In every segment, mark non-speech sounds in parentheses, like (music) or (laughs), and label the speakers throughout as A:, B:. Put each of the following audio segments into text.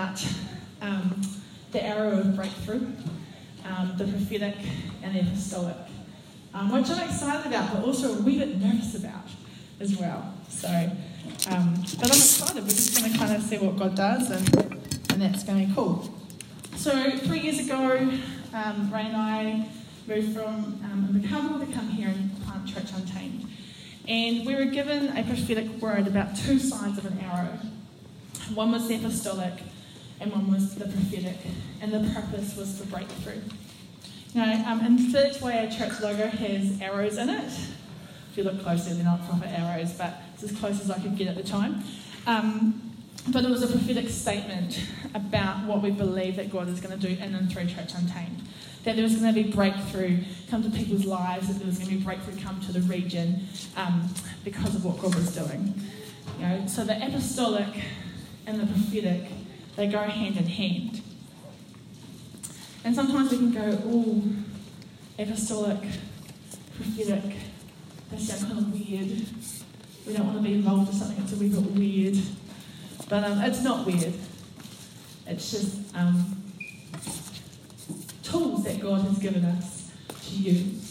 A: about um, the arrow of breakthrough, um, the prophetic and the apostolic, um, which I'm excited about, but also a wee bit nervous about as well. So, um, but I'm excited. We're just going to kind of see what God does, and, and that's going to be cool. So, three years ago, um, Ray and I moved from um, Invercargill to come here and plant Church Untamed. And we were given a prophetic word about two sides of an arrow. One was the apostolic, and one was the prophetic, and the purpose was for breakthrough. Know, um, in fact, way our church logo has arrows in it. If you look closely, they're not proper arrows, but it's as close as I could get at the time. Um, but it was a prophetic statement about what we believe that God is going to do in and through Church Untamed. That there was going to be breakthrough come to people's lives, that there was going to be breakthrough come to the region um, because of what God was doing. You know, so the apostolic and the prophetic, they go hand in hand. And sometimes we can go, oh, apostolic, prophetic, they sound kind of weird. We don't want to be involved in something that's a wee bit weird. But um, it's not weird. It's just um, tools that God has given us to use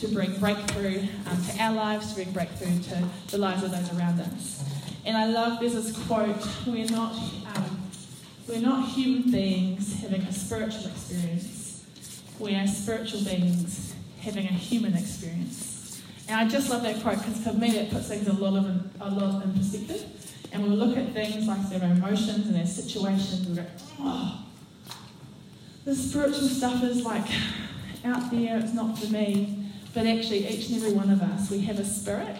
A: to bring breakthrough um, to our lives, to bring breakthrough to the lives of those around us. And I love there's this quote: "We're not we're not human beings having a spiritual experience. We are spiritual beings having a human experience." And I just love that quote because for me that puts things a lot of a lot in perspective. And we look at things like their emotions and their situations and go, oh, the spiritual stuff is like out there, it's not for me. But actually, each and every one of us, we have a spirit,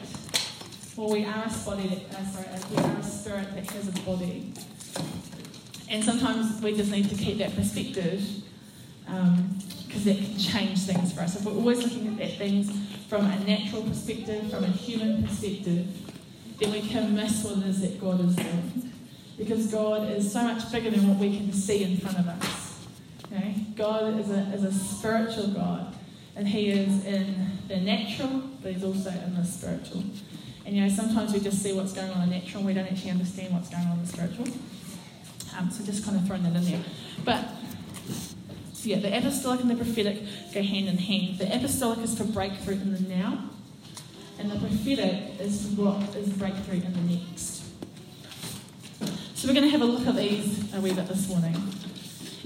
A: or we are a body that, uh, sorry, we are a spirit that has a body. And sometimes we just need to keep that perspective because um, that can change things for us. If we're always looking at things from a natural perspective, from a human perspective, then we can miss what it is that God is doing. Because God is so much bigger than what we can see in front of us. Okay? God is a, is a spiritual God. And He is in the natural, but He's also in the spiritual. And you know, sometimes we just see what's going on in the natural and we don't actually understand what's going on in the spiritual. Um, so just kind of throwing that in there. But so yeah, the apostolic and the prophetic go hand in hand. The apostolic is for breakthrough in the now, and the prophetic is what is breakthrough in the next. So we're going to have a look at these a wee bit this morning.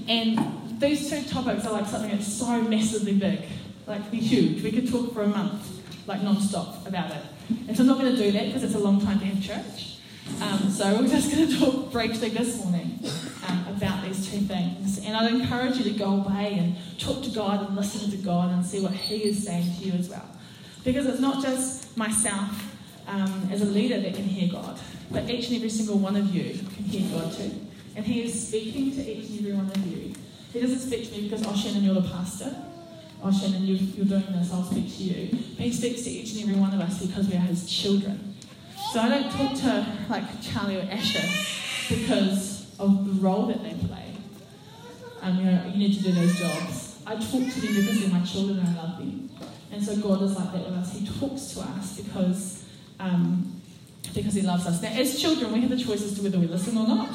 A: And these two topics are like something that's so massively big, like huge. We could talk for a month, like non-stop, about it. And so I'm not going to do that because it's a long time to have church. Um, so we're just going to talk briefly this morning um, about these two things. And I'd encourage you to go away and talk to God and listen to God and see what He is saying to you as well. Because it's not just myself um, as a leader that can hear God, but each and every single one of you can hear God too. And He is speaking to each and every one of you. He doesn't speak to me because, oh, Shannon, you're the pastor. Oh, Shannon, you, you're doing this, I'll speak to you. But He speaks to each and every one of us because we are His children. So I don't talk to like Charlie or Asher because of the role that they play. Um, you know, you need to do those jobs. I talk to them because they're my children and I love them. And so God is like that with us. He talks to us because um, because He loves us. Now, as children, we have the choice as to whether we listen or not.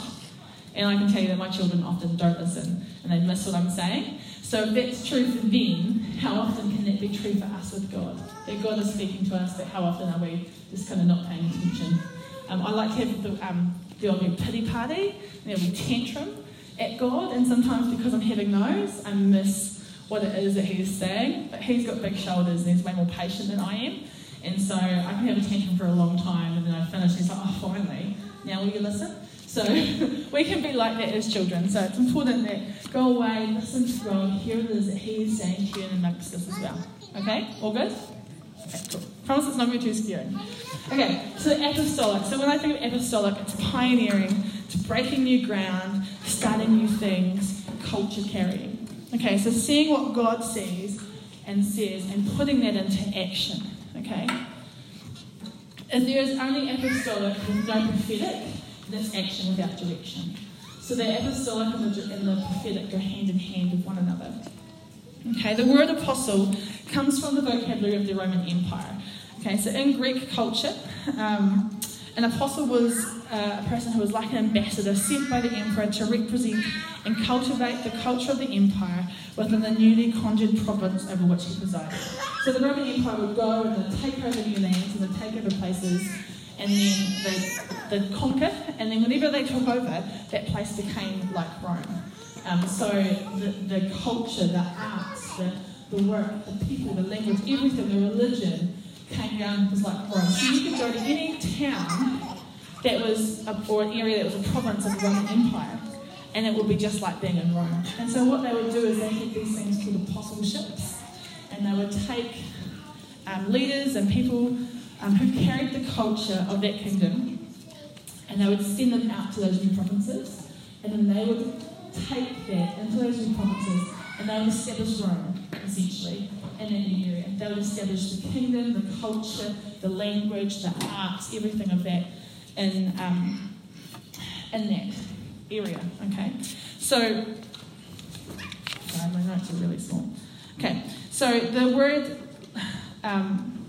A: And I can tell you that my children often don't listen and they miss what I'm saying. So if that's true for them, how often that be true for us with God? That God is speaking to us, but how often are we just kind of not paying attention? Um, I like to have the, um, there'll be pity party, and there'll tantrum at God, and sometimes because I'm having those, I miss what it is that He's saying. But He's got big shoulders and He's way more patient than I am. And so I can have a tantrum for a long time, and then I finish, and He's like, oh, finally, now will you listen? So (laughs) we can be like that as children. So it's important that go away, listen to God, hear what it is that He is saying to you and amongst us as well. Okay? All good? Cool. Promise it's not going to be too scary. Okay, so apostolic. So when I think of apostolic, it's pioneering, it's breaking new ground, starting new things, culture carrying. Okay, so seeing what God sees and says and putting that into action. Okay? If there is only apostolic with no prophetic, that's action without direction. So the apostolic and the, and the prophetic go hand in hand with one another. Okay, the word apostle comes from the vocabulary of the Roman Empire. Okay, so in Greek culture, um, An apostle was uh, a person who was like an ambassador sent by the emperor to represent and cultivate the culture of the empire within the newly conjured province over which he presided. So the Roman Empire would go and they'd take over new lands and they'd take over places and then they'd, they'd conquer, and then whenever they took over, that place became like Rome. Um, so the, the culture, the arts, the, work, the people, the language, everything, the religion came down was like Rome. So you could go to any town that was, a, or an area that was a province of the Roman Empire, and it would be just like being in Rome. And so what they would do is they had these things called apostleships, and they would take um, leaders and people um, who carried the culture of that kingdom, and they would send them out to those new provinces, and then they would take that into those new provinces, and they would establish Rome, essentially, in new area. They would establish the kingdom, the culture, the language, the arts, everything of that in, um, in that area. Okay, so sorry, my notes are really small. Okay, so the word um,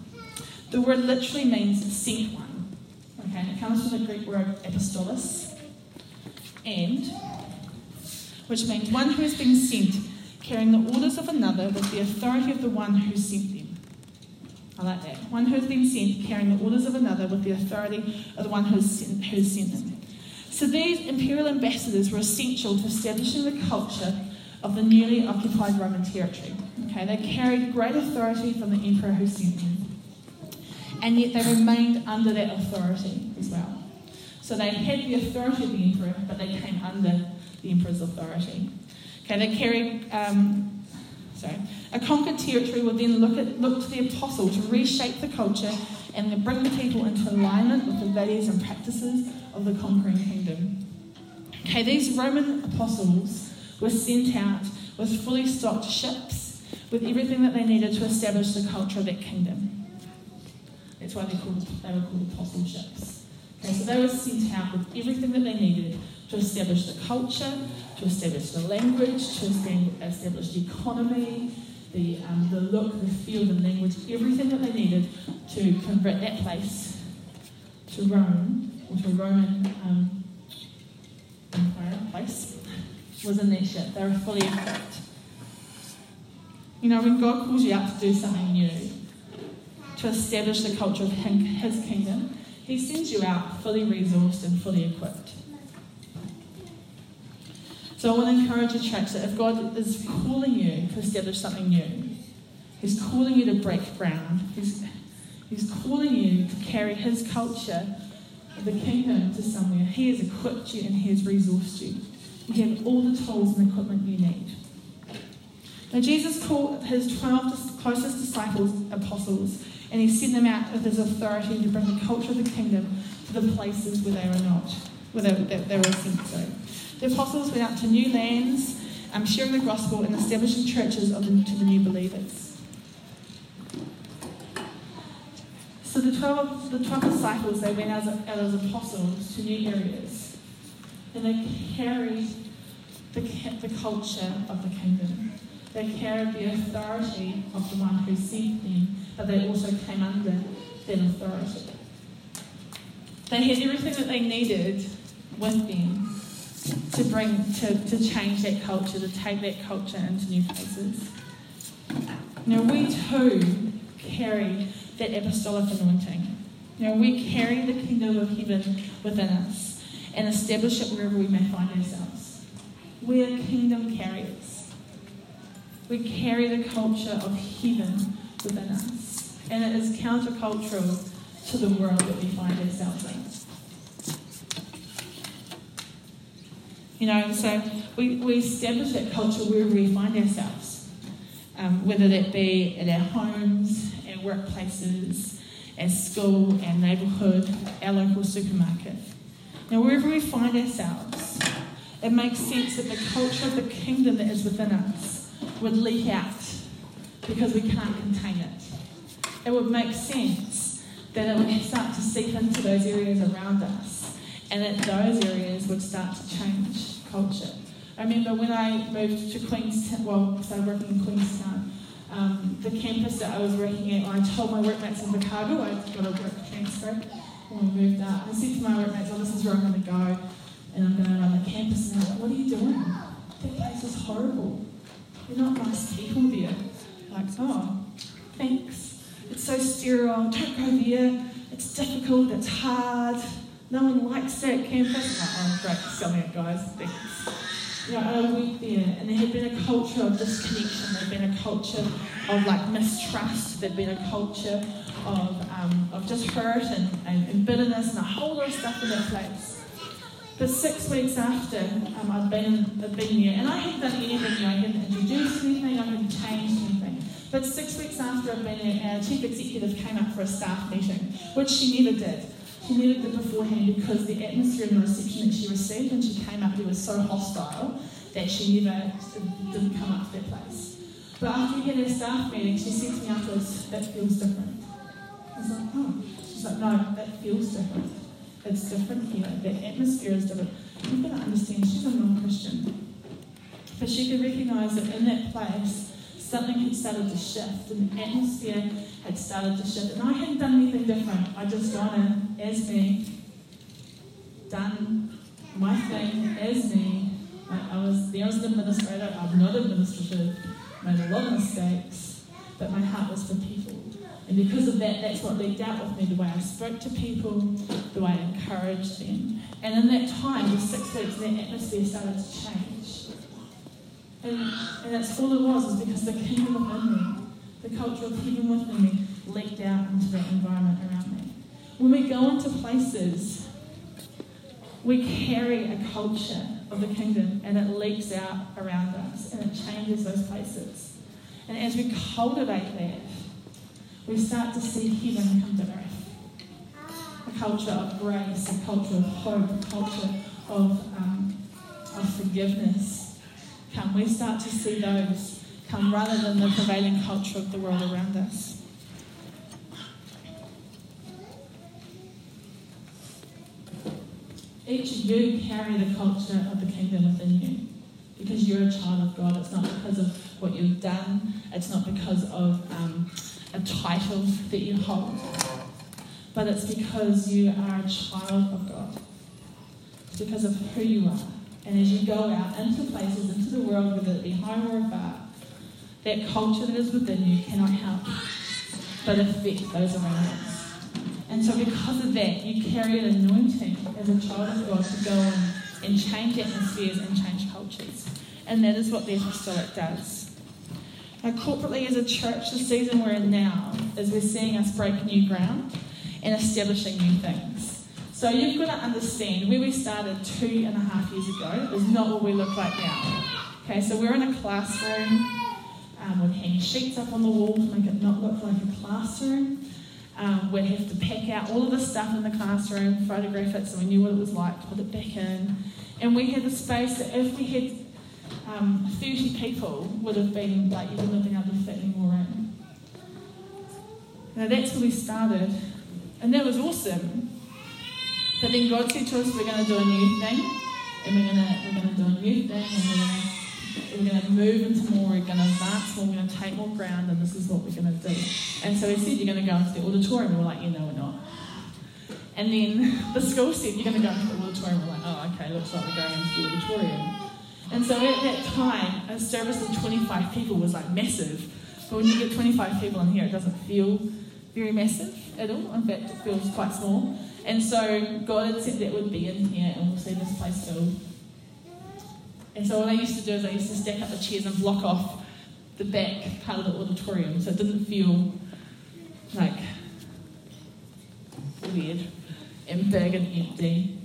A: the word literally means sent one. Okay, and it comes from the Greek word apostolos, and which means one who has been sent, carrying the orders of another with the authority of the one who sent them. I like that. One who has been sent, carrying the orders of another with the authority of the one who has sent, who has sent them. So these imperial ambassadors were essential to establishing the culture of the newly occupied Roman territory. Okay, they carried great authority from the emperor who sent them, and yet they remained under that authority as well. So they had the authority of the emperor, but they came under the emperor's authority. Okay, they. Um, sorry, a conquered territory would then look at look to the apostle to reshape the culture and bring the people into alignment with the values and practices of the conquering kingdom. Okay, these Roman apostles were sent out with fully stocked ships with everything that they needed to establish the culture of that kingdom. That's why they, called, they were called apostle ships. Okay, so they were sent out with everything that they needed to establish the culture, to establish the language, to establish the economy, the, um, the look, the feel, the language, everything that they needed to convert that place to Rome, or to a Roman um, Empire place, was in that ship. They were fully equipped. You know, when God calls you out to do something new, to establish the culture of His kingdom, He sends you out fully resourced and fully equipped. So I want to encourage you, church, that if God is calling you to establish something new, He's calling you to break ground, He's, he's calling you to carry His culture of the kingdom to somewhere, He has equipped you and He has resourced you. You have all the tools and equipment you need. Now, Jesus called his 12 closest disciples apostles, and he sent them out with his authority to bring the culture of the kingdom to the places where they were not, where they, they, they were sent to. The apostles went out to new lands, um, sharing the gospel and establishing churches of the, to the new believers. So the 12, the 12 disciples, they went out as, as apostles to new areas. And they carried the, the culture of the kingdom. They carried the authority of the one who sent them, but they also came under that authority. They had everything that they needed with them to bring to, to change that culture, to take that culture into new places. Now we too carry that apostolic anointing. Now we carry the kingdom of heaven within us and establish it wherever we may find ourselves. We are kingdom carriers. We carry the culture of heaven within us. And it is countercultural to the world that we find ourselves in. You know, so we, we establish that culture wherever we find ourselves, um, whether that be at our homes, our workplaces, our school, our neighbourhood, our local supermarket. Now, wherever we find ourselves, it makes sense that the culture of the kingdom that is within us would leak out because we can't contain it. It would make sense that it would start to seep into those areas around us and that those areas would start to change culture. I remember when I moved to Queenstown, well, I started working in Queenstown, um, the campus that I was working at, I told my workmates in Chicago I'd got a work transfer, when we moved out. I said to my workmates, oh, this is where I'm going to go, and I'm going to run the campus. And they're like, what are you doing? That place is horrible. You're not nice people there. Like, oh, thanks. It's so sterile. Don't go there. It's difficult. It's hard. No one likes that campus. Oh, great, it, guys. Thanks you know, I went there and there had been a culture of disconnection, there had been a culture of like mistrust, there'd been a culture of, um, of just hurt and, and, and, bitterness and a whole lot of stuff in that place. But six weeks after um, I'd, been, I'd been there, and I hadn't done anything, I hadn't introduced anything, I hadn't changed anything. But six weeks after I'd been there, our chief executive came up for a staff meeting, which she never did. It beforehand because the atmosphere in the reception that she received when she came up there was so hostile that she never didn't come up to that place. But after we had our staff meeting, she said to me afterwards, that feels different. I was like, oh. She's like, no, that feels different. It's different here. The atmosphere is different. You've got to understand, she's a non-Christian. But she could recognise that in that place, something had started to shift and the atmosphere had started to shift. And I hadn't done anything different. I just gone in as me, done my thing as me. I, I was there as an administrator. I'm not administrative. Made a lot of mistakes, but my heart was for people. And because of that, that's what leaked out with me the way I spoke to people, the way I encouraged them. And in that time, the six weeks, that atmosphere started to change. And, and that's all it was, is because the kingdom within me, the culture of heaven within me, leaked out into that environment around me. When we go into places, we carry a culture of the kingdom and it leaks out around us and it changes those places. And as we cultivate that, we start to see heaven come to earth. A culture of grace, a culture of hope, a culture of, um, of forgiveness come. We start to see those come rather than the prevailing culture of the world around us. Each of you carry the culture of the kingdom within you because you're a child of God. It's not because of what you've done, it's not because of um, a title that you hold, but it's because you are a child of God. It's because of who you are. And as you go out into places, into the world, whether it be home or far, that culture that is within you cannot help but affect those around us. And so, because of that, you carry an anointing as a child of God to go on and change atmospheres and change cultures. And that is what the apostolic does. Now, corporately as a church, the season we're in now is we're seeing us break new ground and establishing new things. So you've got to understand where we started two and a half years ago is not what we look like now. Okay, so we're in a classroom. Um, we'd hang sheets up on the wall to make it not look like a classroom. Um, we'd have to pack out all of the stuff in the classroom, photograph it so we knew what it was like, put it back in. And we had the space that if we had um, 30 people, would have been like you wouldn't have been able to fit any more in. Now that's where we started. And that was awesome. But then God said to us, we're going to do a new thing, and we're going to we're going to do a new thing, and we're going to we're going to move into more, we're going to advance more, we're going to take more ground, and this is what we're going to do. And so he said, you're going to go into the auditorium, and we're like, you know, we're not. And then the school said, you're going to go into the auditorium. We're like, oh, okay, looks like we're going into the auditorium. And so at that time, a service of 25 people was like massive. But when you get 25 people in here, it doesn't feel very massive at all. In fact, it feels quite small. And so God had said that would be in here and we'll see this place filled. And so what I used to do is I used to stack up the chairs and block off the back part of the auditorium so it didn't feel like weird and big and empty.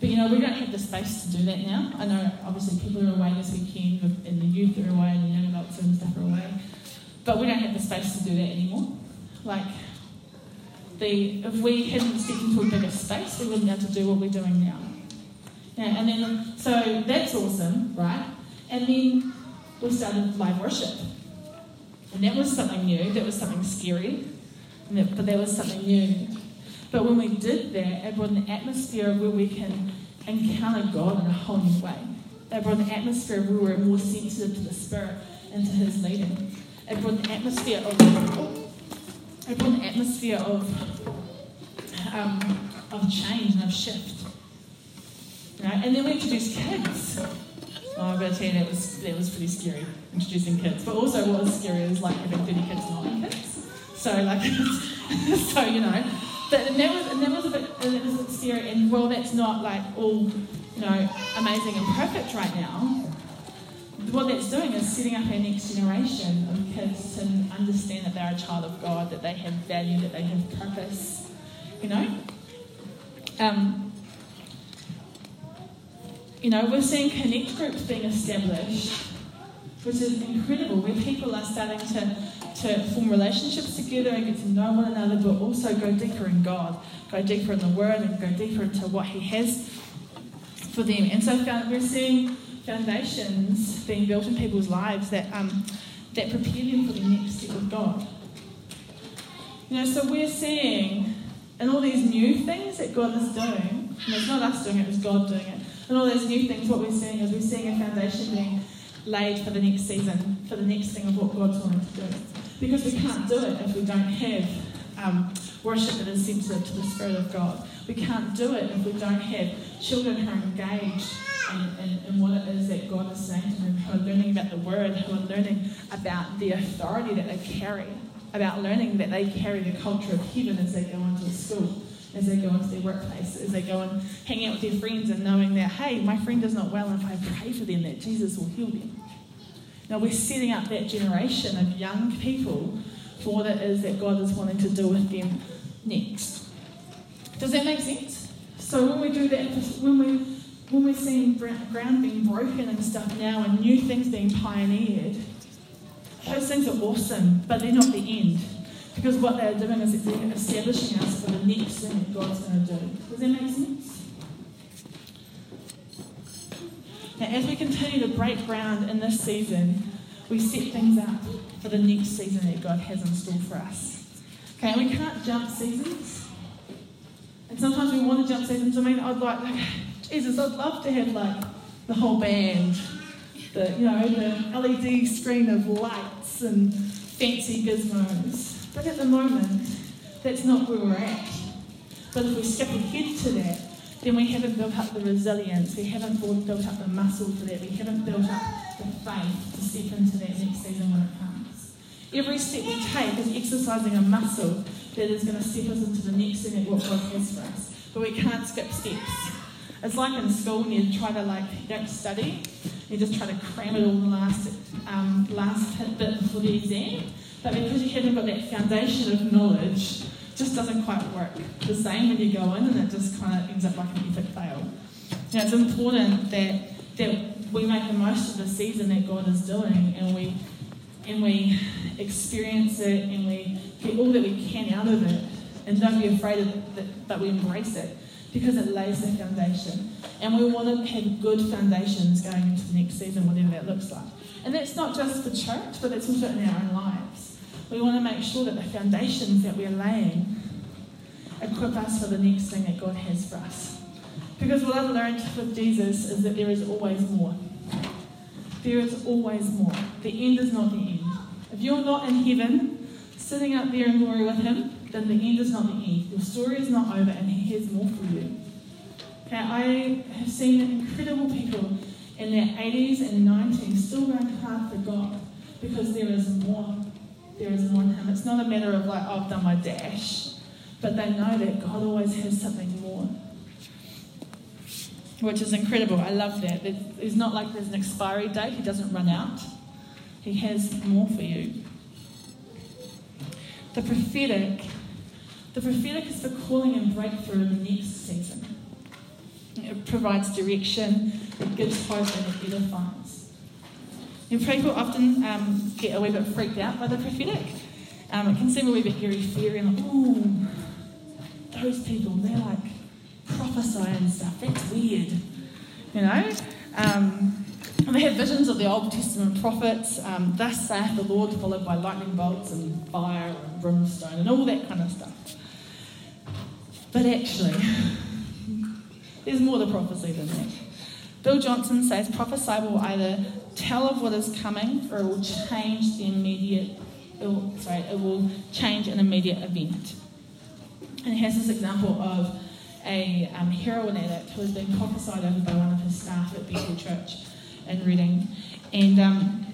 A: But you know, we don't have the space to do that now. I know obviously people are away this weekend and the youth are away and the young adults and stuff are away. But we don't have the space to do that anymore. Like the, if we hadn't stepped into a bigger space, we wouldn't be able to do what we're doing now. Yeah, and then, so that's awesome, right? And then we started live worship. And that was something new, that was something scary, that, but that was something new. But when we did that, it brought an atmosphere where we can encounter God in a whole new way. It brought an atmosphere where we were more sensitive to the Spirit and to His leading. It brought an atmosphere of oh, it brought an atmosphere of um, of change and of shift. Right? And then we introduced kids. Oh, I've got to tell you, that was, that was pretty scary, introducing kids. But also what was scary is like having 30 kids and not having kids. So, like, (laughs) so, you know, but, and that was, and that was a bit, and that was scary. And well, that's not like all, you know, amazing and perfect right now, what that's doing is setting up our next generation of kids to understand that they're a child of God, that they have value, that they have purpose, you know? Um, you know, we're seeing connect groups being established, which is incredible, where people are starting to, to form relationships together and get to know one another, but also go deeper in God, go deeper in the Word, and go deeper into what He has for them. And so we're seeing foundations being built in people's lives that, um, that prepare them for the next step with God. You know, so we're seeing in all these new things that God is doing, and it's not us doing it, it's God doing it, and all those new things, what we're seeing is we're seeing a foundation being laid for the next season, for the next thing of what God's wanting to do. Because we can't do it if we don't have um, worship that is sensitive to the Spirit of God. We can't do it if we don't have children who are engaged in, what it is that God is saying to them, who are learning about the Word, who are learning about the authority that they carry, about learning that they carry the culture of heaven as they go into school as they go into their workplace, as they go and hang out with their friends and knowing that, hey, my friend is not well, and if I pray for them, that Jesus will heal them. Now, we're setting up that generation of young people for what it is that God is wanting to do with them next. Does that make sense? So when we do that, when we when we're seeing ground being broken and stuff now, and new things being pioneered, those things are awesome, but they're not the end. Because what they're doing is they're establishing us for the next thing that God's going to do. Does that make sense? Now, as we continue to break ground in this season, we set things up for the next season that God has in store for us. Okay, and we can't jump seasons. And sometimes we want to jump seasons. I mean, I'd like, like Jesus, I'd love to have like the whole band, the you know, the LED screen of lights and fancy gizmos. But at the moment, that's not where we're at. But if we step ahead to that, then we haven't built up the resilience, we haven't built up the muscle for that, we haven't built up the faith to step into that next season when it comes. Every step we take is exercising a muscle that is going to step us into the next thing that what God has for us. But we can't skip steps. It's like in school when you try to like you don't study, you just try to cram it all in the last um, last bit before the exam. But because you haven't got that foundation of knowledge, just doesn't quite work the same when you go in and it just kind of ends up like an epic fail. Now it's important that, that we make the most of the season that God is doing and we and we experience it and we get all that we can out of it and don't be afraid of but we embrace it because it lays the foundation. And we want to have good foundations going into the next season, whatever that looks like. And that's not just for church, but that's also in our own lives. We want to make sure that the foundations that we're laying equip us for the next thing that God has for us. Because what I've learned with Jesus is that there is always more. There is always more. The end is not the end. If you're not in heaven, sitting up there in glory with Him, then the end is not the end. Your story is not over, and He has more for you. Okay, I have seen incredible people in their 80s and 90s still going hard for God because there is more. There is more in Him. It's not a matter of like, oh, I've done my dash, but they know that God always has something. Which is incredible. I love that. It's not like there's an expiry date, He doesn't run out. He has more for you. The prophetic, the prophetic is for calling and breakthrough in the next season. It provides direction, it gives hope, and it edifies. And people often um, get a wee bit freaked out by the prophetic. Um, it can seem a wee bit very fairy and like, ooh, those people, they're like prophesying and stuff. That's weird. You know? Um, they have visions of the Old Testament prophets, um, thus saith the Lord, followed by lightning bolts and fire and brimstone and all that kind of stuff. But actually, (laughs) there's more to prophecy than that. Bill Johnson says prophesy will either tell of what is coming or it will change the immediate, it will, sorry, it will change an immediate event. And he has this example of a um, heroin addict who has been prophesied over by one of his staff at Bethel Church in Redding. And um,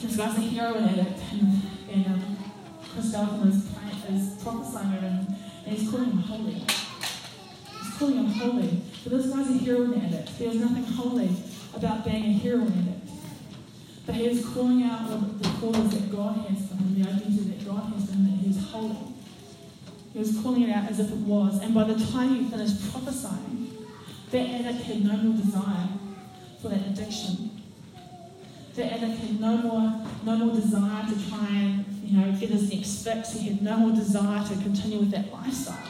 A: this guy's a heroin addict, and, um, Kris Vallotton is, is prophesying over him, and he's calling him holy. He's calling him holy. But this guy's a heroin addict. There's nothing holy about being a heroin addict. But he is calling out the cause that God has for him, the identity that God has for him, that he is holy. He was calling it out as if it was. And by the time he finished prophesying, that addict had no more desire for that addiction. That addict had no more, no more desire to try and you know, get his next fix. He had no more desire to continue with that lifestyle.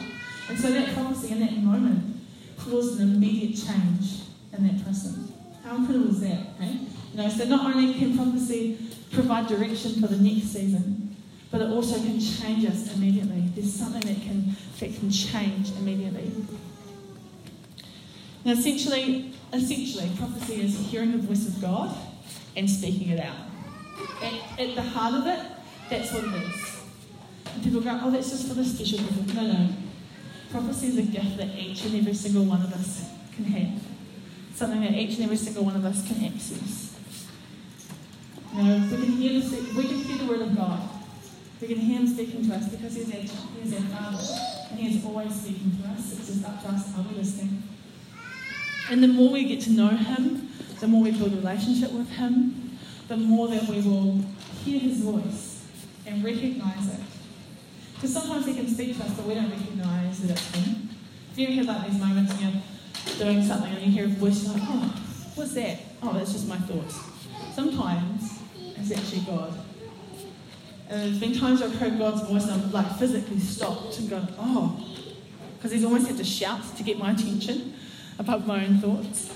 A: And so that prophecy in that moment caused an immediate change in that person. How incredible was that? Okay? You know, so not only can prophecy provide direction for the next season, but it also can change us immediately. There's something that can that can change immediately. Now, essentially, essentially, prophecy is hearing the voice of God and speaking it out. At, at the heart of it, that's what it is. And people go, "Oh, that's just for the special people." No, no. Prophecy is a gift that each and every single one of us can have. Something that each and every single one of us can access. You know, we can hear the we can hear the word of God. We can hear him speaking to us because he's our, he's our Father and he is always speaking to us. It's just up to us are we listening? And the more we get to know him, the more we build a relationship with him, the more that we will hear his voice and recognize it. Because sometimes he can speak to us, but we don't recognize that it's him. Have you ever had like these moments when you're doing something and you hear a voice, you're like, oh, what's that? Oh, that's just my thoughts. Sometimes it's actually God. And there's been times I've heard God's voice and I've like physically stopped and gone, oh, because he's almost had to shout to get my attention above my own thoughts.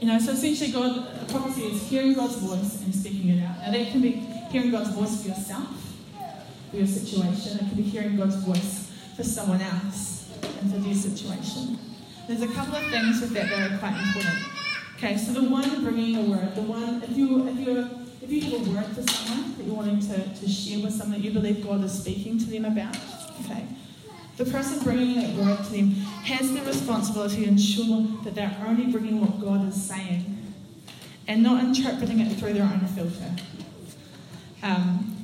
A: You know, so essentially, God, prophecy is hearing God's voice and speaking it out. Now, that can be hearing God's voice for yourself, for your situation. It can be hearing God's voice for someone else and for their situation. There's a couple of things with that that are quite important. Okay, so the one bringing a word, the one, if you if you if you have a word for someone that you're wanting to, to share with someone that you believe God is speaking to them about, okay, the person bringing that word to them has the responsibility to ensure that they're only bringing what God is saying and not interpreting it through their own filter um,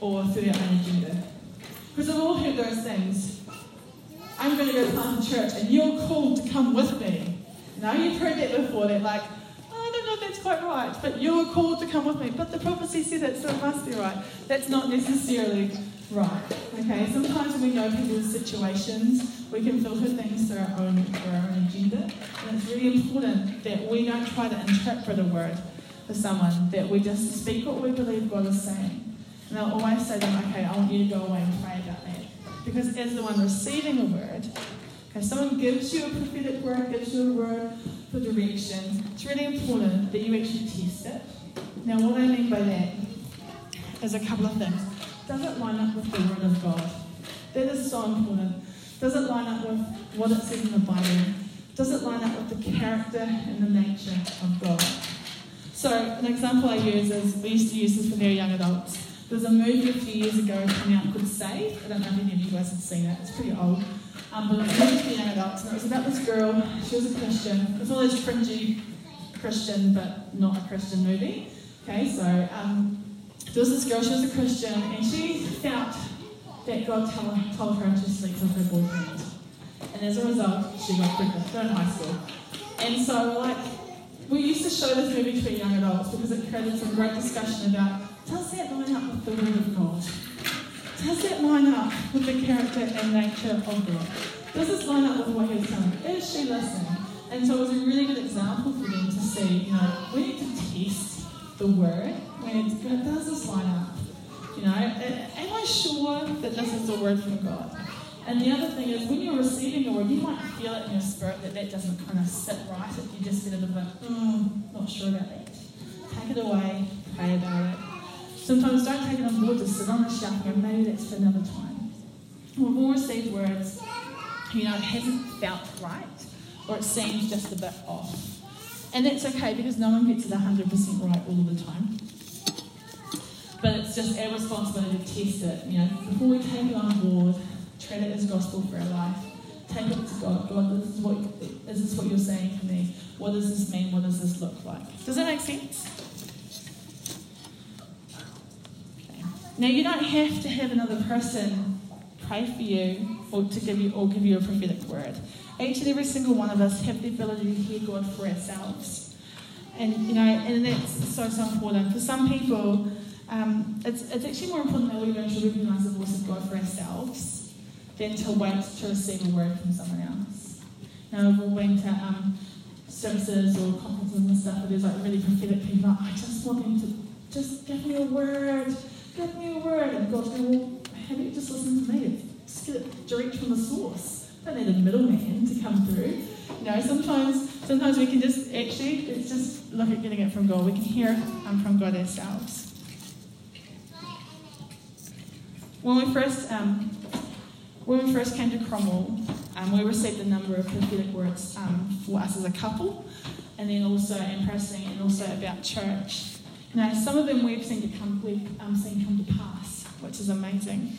A: or through their own agenda. Because we've all heard those things. I'm going to go plant a church and you're called to come with me. Now you've heard that before, that like, that's quite right, but you're called to come with me. But the prophecy said it, so it must be right. That's not necessarily Right. Okay. Sometimes when we know people's situations, we can filter things through our own through our own agenda, and it's really important that we don't try to interpret a word for someone. That we just speak what we believe God is saying, and I'll always say to them, "Okay, I want you to go away and pray about that," because as the one receiving a word, okay, someone gives you a prophetic word, gives you a word for direction. It's really important that you actually test it. Now, what I mean by that is a couple of things does it line up with the Word of God? That is so important. Does it line up with what it says in the Bible? Does it line up with the character and the nature of God? So, an example I use is we used to use this for very young adults. There's a movie a few years ago coming out called Saved. I don't know if any of you guys have seen it. It's pretty old. Um, but it was a it was about this girl. She was a Christian. It's one of those fringy Christian, but not a Christian movie. Okay, so um, there was this girl, she was a Christian, and she felt that God told, told her to sleep with her boyfriend. And as a result, she got pregnant. They're in high school. And so, like, we used to show this movie to young adults because it created some great discussion about does that line up with the Word of God? Does that line up with the character and nature of God? Does this line up with what He's telling? Is she listening? And so it was a really good example for them to see, you know, we need to test the Word when does this line up? You know, am I sure that this is the word from God? And the other thing is, when you're receiving the word, you might feel it in your spirit that that doesn't kind of sit right. If you just get a bit of mm, not sure about that. Take it away, pray about it. Sometimes don't take it on board, just sit on the shelf and maybe that's for another time. We've all received words, you know, it hasn't felt right, or it seems just a bit off. And that's okay because no one gets it 100% right all the time. but it's just our responsibility to test it. You know, before we take it on board, treat it as gospel for our life. Take it to God. God, this is what is this what you're saying to me? What does this mean? What does this look like? Does that make sense? Okay. Now you don't have to have another person pray for you or to give you or give you a prophetic word. Each and every single one of us have the ability to hear God for ourselves. And you know, and that's so so important. For some people, um, it's, it's actually more important that we learn to recognise the voice of God for ourselves than to wait to receive a word from someone else. Now, we've all been to um, services or conferences and stuff where there's like really prophetic people, I just want them to just give me a word, give me a word. And God's going, well, you just listen to me? Just get it direct from the source. Don't need a middleman to come through. You know, sometimes sometimes we can just actually it's just look at getting it from God. We can hear um, from God ourselves. When we first um, when we first came to Cromwell, um, we received a number of prophetic words um, for us as a couple, and then also in and also about church. Now, some of them we've seen to come, we've um, seen come to pass, which is amazing,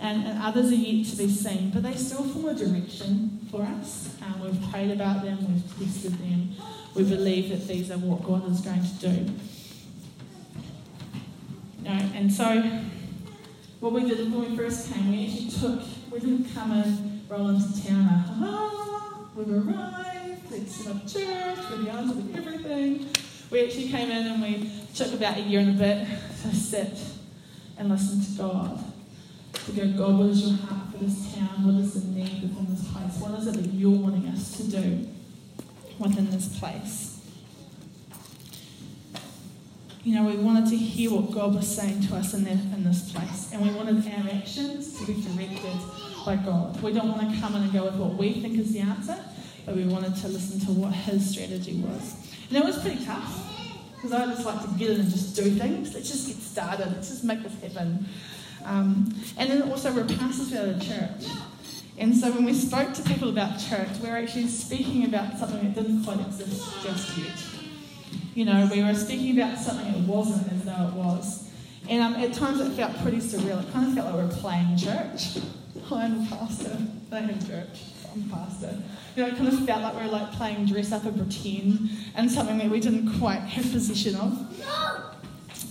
A: and, and, others are yet to be seen, but they still form a direction for us. Um, we've prayed about them, we've tested them, we believe that these are what God is going to do. Know, and so what we did when we first came, we actually took, we didn't come and roll into town, ah, we've arrived, let's set up church, we're the answer to everything. We actually came in and we took about a year and a bit to sit and listen to God. To go, God, what is your heart for this town? What is the need within this place? What is it that you're wanting us to do within this place? you know, we wanted to hear what God was saying to us in, in this place. And we wanted our actions to be directed by God. We don't want to come in and go with what we think is the answer, but we wanted to listen to what His strategy was. And it was pretty tough, because I just like to get in and just do things. Let's just get started. Let's just make this happen. Um, and then also we're pastors out of church. And so when we spoke to people about church, we were actually speaking about something that didn't quite exist just yet you know, we were speaking about something that wasn't as though it was. And um, at times it felt pretty surreal. It kind of felt like we were playing church. (laughs) I'm a pastor. They have church. I'm a pastor. You know, it kind of felt like we were like playing dress up and pretend and something that we didn't quite have possession of.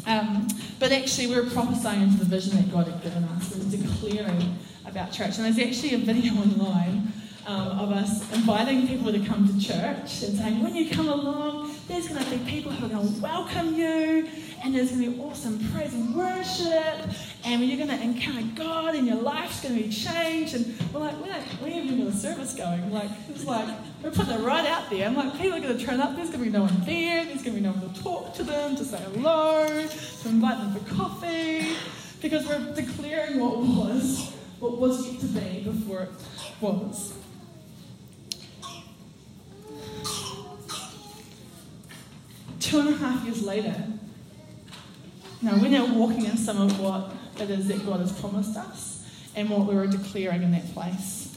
A: Um, but actually, we were prophesying into the vision that God had given us. We were declaring about church. And there's actually a video (laughs) online um, of us inviting people to come to church and saying, when you come along, there's going to be people who are going to welcome you, and there's going to be awesome praise and worship, and you're going to encounter God, and your life's going to be changed. And we're like, we, don't, haven't even got a service going. Like, it's like, we're putting it right out there. I'm like, people are going to turn up, there's going to be no one there, there's going to be no one to talk to them, to say hello, to invite them for coffee, because we're declaring what was, what was to be before it was. Two and a half years later, now we're now walking in some of what it is that God has promised us and what we were declaring in that place.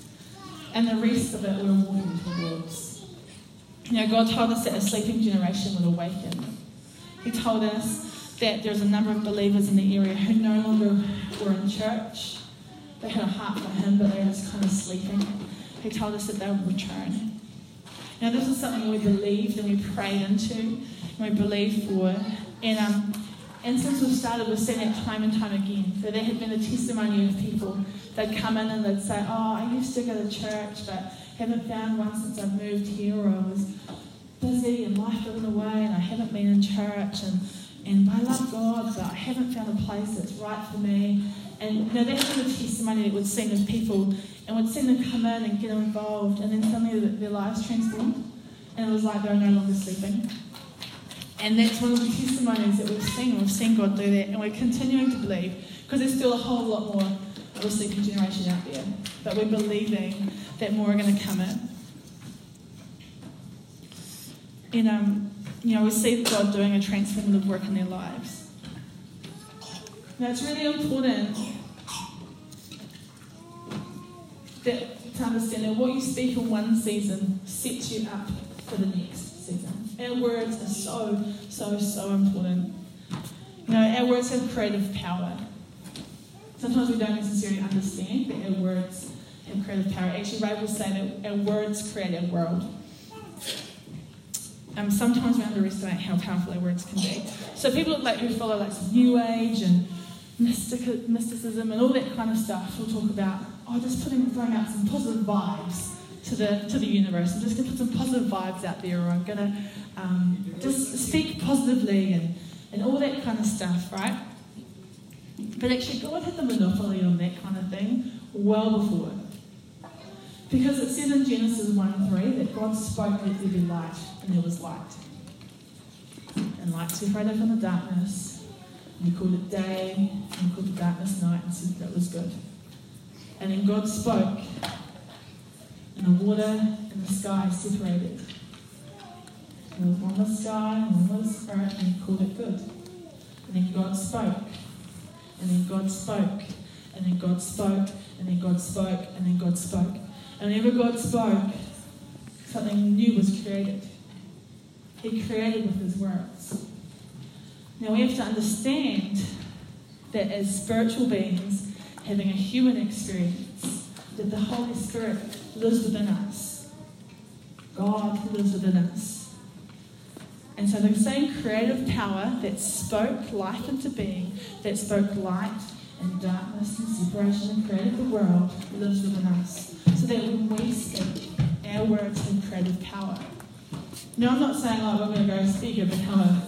A: And the rest of it we are walking towards. Now, God told us that a sleeping generation would awaken. He told us that there's a number of believers in the area who no longer were in church. They had a heart for Him, but they were just kind of sleeping. He told us that they would return. Now, this is something we believed and we prayed into we believe for. And, um, and since we've started, we've seen it time and time again. So there had been a testimony of people that come in and they'd say, Oh, I used to go to church, but haven't found one since I've moved here, or I was busy and life got in the way and I haven't been in church. And, and I love God, but I haven't found a place that's right for me. And you know, that's of testimony that we'd seen of people, and we'd seen them come in and get involved, and then suddenly their lives transformed, and it was like they were no longer sleeping. And that's one of the testimonies that we've seen. We've seen God do that, and we're continuing to believe because there's still a whole lot more of a sleeping generation out there. But we're believing that more are going to come in. And, um, you know, we see God doing a transformative work in their lives. Now, it's really important that, to understand that what you speak in one season sets you up for the next season. Our words are so, so, so important. You know, our words have creative power. Sometimes we don't necessarily understand that our words have creative power. Actually, Ray will say that our words create our world. Um, sometimes we underestimate how powerful our words can be. So people like who follow like New Age and mystic, mysticism and all that kind of stuff will talk about, oh, just putting throwing out some positive vibes to the to the universe. I'm just going to put some positive vibes out there, or I'm going to um, just speak positively and, and all that kind of stuff, right? But actually, God had the monopoly on that kind of thing well before. Because it says in Genesis 1 3 that God spoke, let there be light, and there was light. And light separated from the darkness. And he called it day, and he called the darkness night, and said that was good. And then God spoke, and the water and the sky separated. And one was sky, and one was earth, and he called it good. And then God spoke, and then God spoke, and then God spoke, and then God spoke, and then God spoke. And whenever God spoke, something new was created. He created with his words. Now we have to understand that as spiritual beings having a human experience, that the Holy Spirit lives within us. God lives within us. And so the same creative power that spoke life into being, that spoke light and darkness and separation and created the world, lives within us. So that when we speak, our words have creative power. Now, I'm not saying like we're going to go speak and become a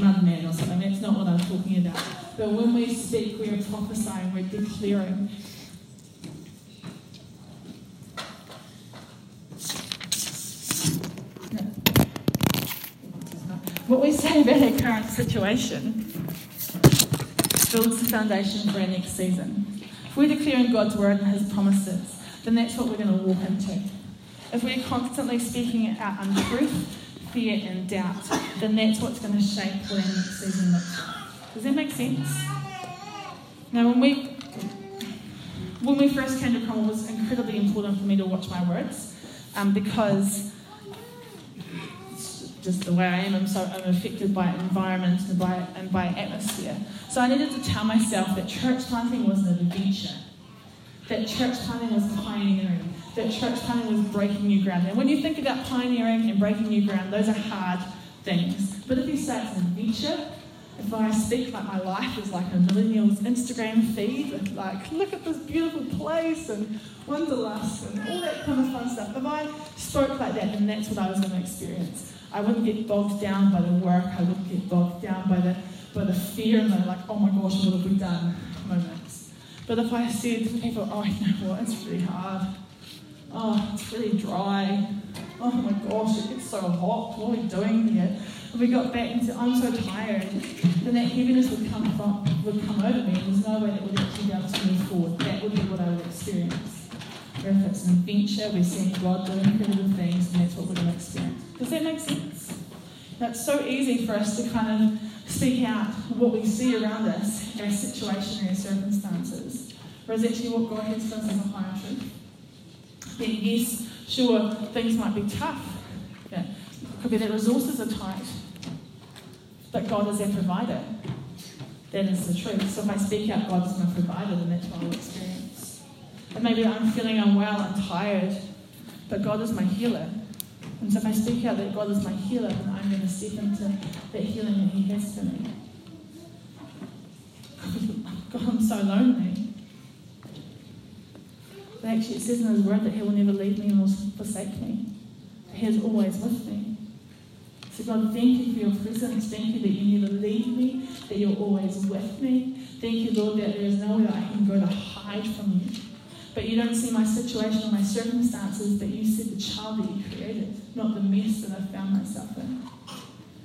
A: madman or something. That's not what I'm talking about. But when we speak, we are prophesying, we're declaring. What we say about our current situation builds the foundation for our next season. If we're declaring God's word and His promises, then that's what we're going to walk into. If we're constantly speaking out untruth, fear, and doubt, then that's what's going to shape what our next season looks like. Does that make sense? Now, when we when we first came to Cromwell, it was incredibly important for me to watch my words um, because just the way I am, I'm so I'm affected by environment and by and by atmosphere. So I needed to tell myself that church planting was an adventure, that church planting was pioneering, that church planting was breaking new ground. And when you think about pioneering and breaking new ground, those are hard things. But if you say it's an adventure, if I speak like my life is like a millennial's Instagram feed, like, look at this beautiful place and wanderlust and all that kind of fun stuff, if I spoke like that, then that's what I was going to experience. I wouldn't get bogged down by the work, I wouldn't get bogged down by the, by the fear and the like, oh my gosh, what have we done moments. But if I said to people, oh, you know what, it's really hard, oh, it's really dry, oh my gosh, it gets so hot, what are we doing here? If we got back into, I'm so tired, then that heaviness would come from, would come over me, and there's no way that would actually be able to move forward. That would be what I would experience. Or if it's an adventure, we're seeing God doing incredible things, and that's what we're going to experience. Does that make sense? That's so easy for us to kind of speak out what we see around us, our situation, our circumstances, whereas actually what God has for us is a higher truth. Then, yes, sure, things might be tough. Yeah. Could be that resources are tight, but God is our provider. That is the truth. So if I speak out, God is my provider, then that's what I'll experience. And maybe I'm feeling unwell, I'm tired, but God is my healer. And so if I speak out that God is my healer, then I'm going to step into that healing that He has for me. (laughs) God, I'm so lonely. But actually, it says in His Word that He will never leave me nor forsake me. He is always with me. So, God, thank you for your presence. Thank you that you never leave me, that you're always with me. Thank you, Lord, that there is nowhere I can go to hide from you. But you don't see my situation or my circumstances, but you see the child that you created, not the mess that I found myself in.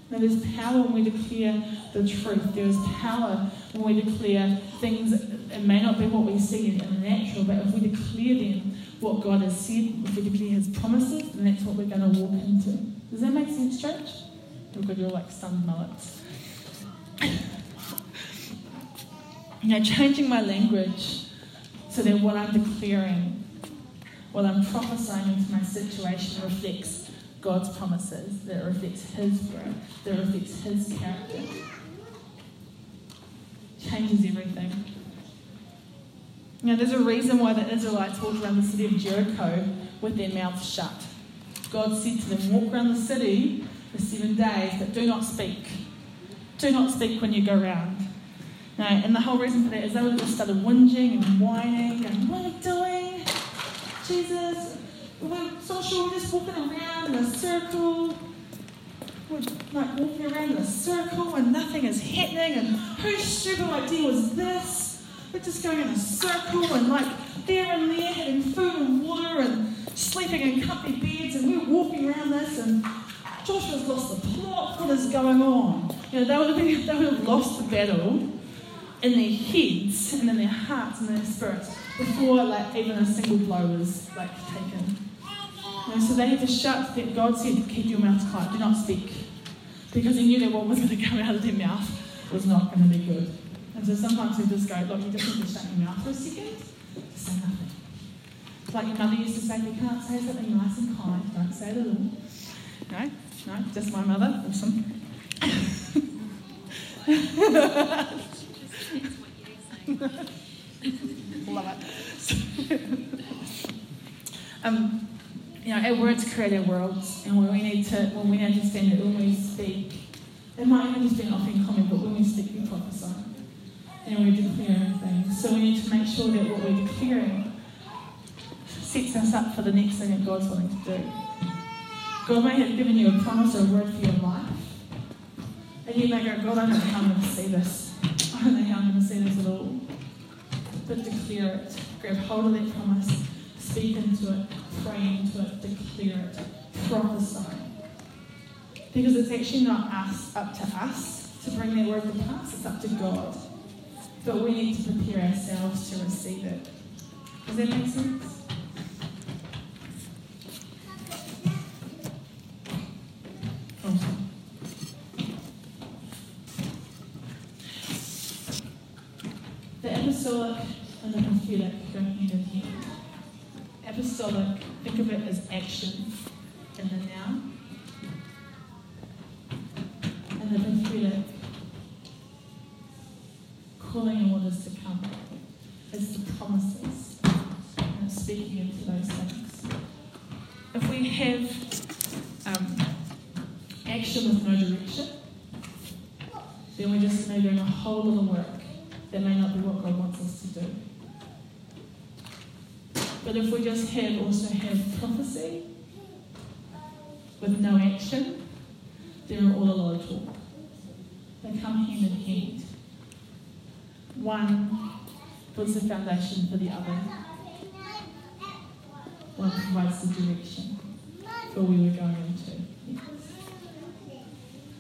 A: Now, there's power when we declare the truth. There's power when we declare things. It may not be what we see in the natural, but if we declare them what God has said, if we declare His promises, then that's what we're going to walk into. Does that make sense, church? Oh Look at your like stunned mullets. (laughs) you know, changing my language that what I'm declaring, what I'm prophesying into my situation reflects God's promises, that reflects His word, that reflects His character. changes everything. Now, there's a reason why the Israelites walked around the city of Jericho with their mouths shut. God said to them, Walk around the city for seven days, but do not speak. Do not speak when you go around. And the whole reason for that is they would have just started whinging and whining and what are we doing? Jesus, we're so sure we're just walking around in a circle. We're like walking around in a circle and nothing is happening and whose stupid idea was this? We're just going in a circle and like there and there having food and water and sleeping in comfy beds and we're walking around this and Joshua's lost the plot. What is going on? You know, they would have, been, they would have lost the battle in their heads and in their hearts and their spirits before like even a single blow was like taken. Know, so they had to shut. That God said, "Keep your mouth quiet. Do not speak," because He knew that what was going (laughs) to come out of their mouth was not going to be good. And so sometimes we just go, "Look, you just need to shut your mouth for a second. Say nothing." It's like your mother used to say, "If you can't say something nice and kind, don't say it at all." No, no, just my mother. Awesome. (laughs) Love it. um, you know, our words create our worlds, and when we need to, when we understand that when we speak, it might even just be an offering comment, but when we speak, we prophesy, and we're declaring things. So we need to make sure that what we're declaring sets us up for the next thing that God's wanting to do. God may have given you a promise or a word for your life, and you may go, God, I don't going to see this. I don't know how I'm going to see this at all but declare it. Grab hold of that promise, speak into it, pray into it, declare it, prophesy. Because it's actually not us up to us to bring that word to pass, it's up to God. But we need to prepare ourselves to receive it. Does that make sense? Awesome. The apostolic prophetic go hand in hand. Apostolic, think of it as action in the now. And the prophetic, calling in what is to come. It's the promises and speaking into those things. If we have um, action with no direction, then we're just maybe doing a whole lot of work that may not be what God wants us to do. But if we just have also have prophecy with no action, then we're all a lot of talk. They come hand in hand. One puts the foundation for the other. One provides the direction for where we're going into.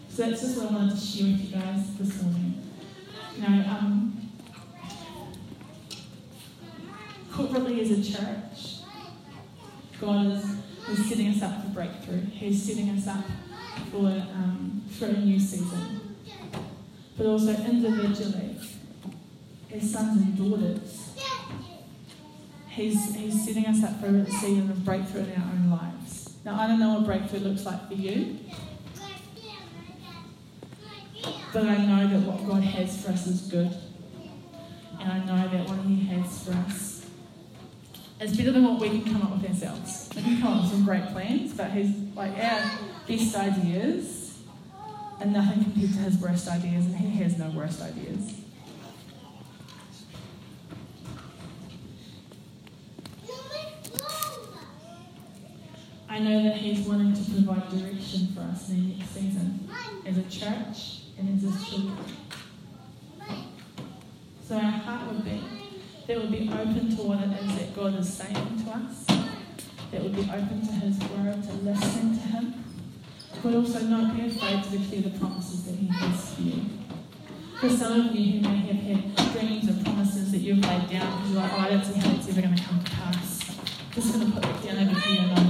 A: So that's just what I wanted to share with you guys this morning. Know, um, corporately as a church, God is, setting us up for breakthrough. He's setting us up for, um, for a new season. But also individually, as sons and daughters, he's, he's setting us up for a season of breakthrough in our own lives. Now, I don't know what breakthrough looks like for you. But I know that what God has for us is good. And I know that what He has for us is better than what we can come up with ourselves. We can come up with some great plans, but His like our best ideas are nothing compared to His worst ideas, and He has no worst ideas. I know that He's wanting to provide direction for us in the next season as a church and as His children. So our heart would be that would be open to what it is that God is saying to us, that would be open to His word, to listen to Him, but also not be afraid to declare the promises that He has for you. For some of you who may have had dreams or promises that you've laid down because you're like, oh, I don't see how it's ever going to come to pass. Just going to put that down over here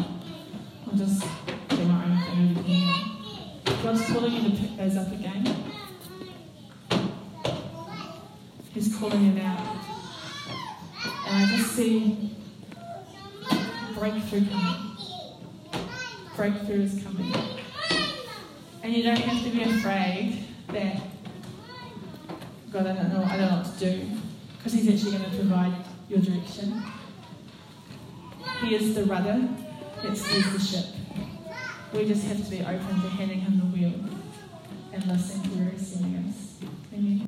A: Breakthrough is coming. And you don't have to be afraid that God, I don't know, I don't know what to do. Because He's actually going to provide your direction. He is the rudder that steers the ship. We just have to be open to handing Him the wheel and listening to where He's sending us. Amen.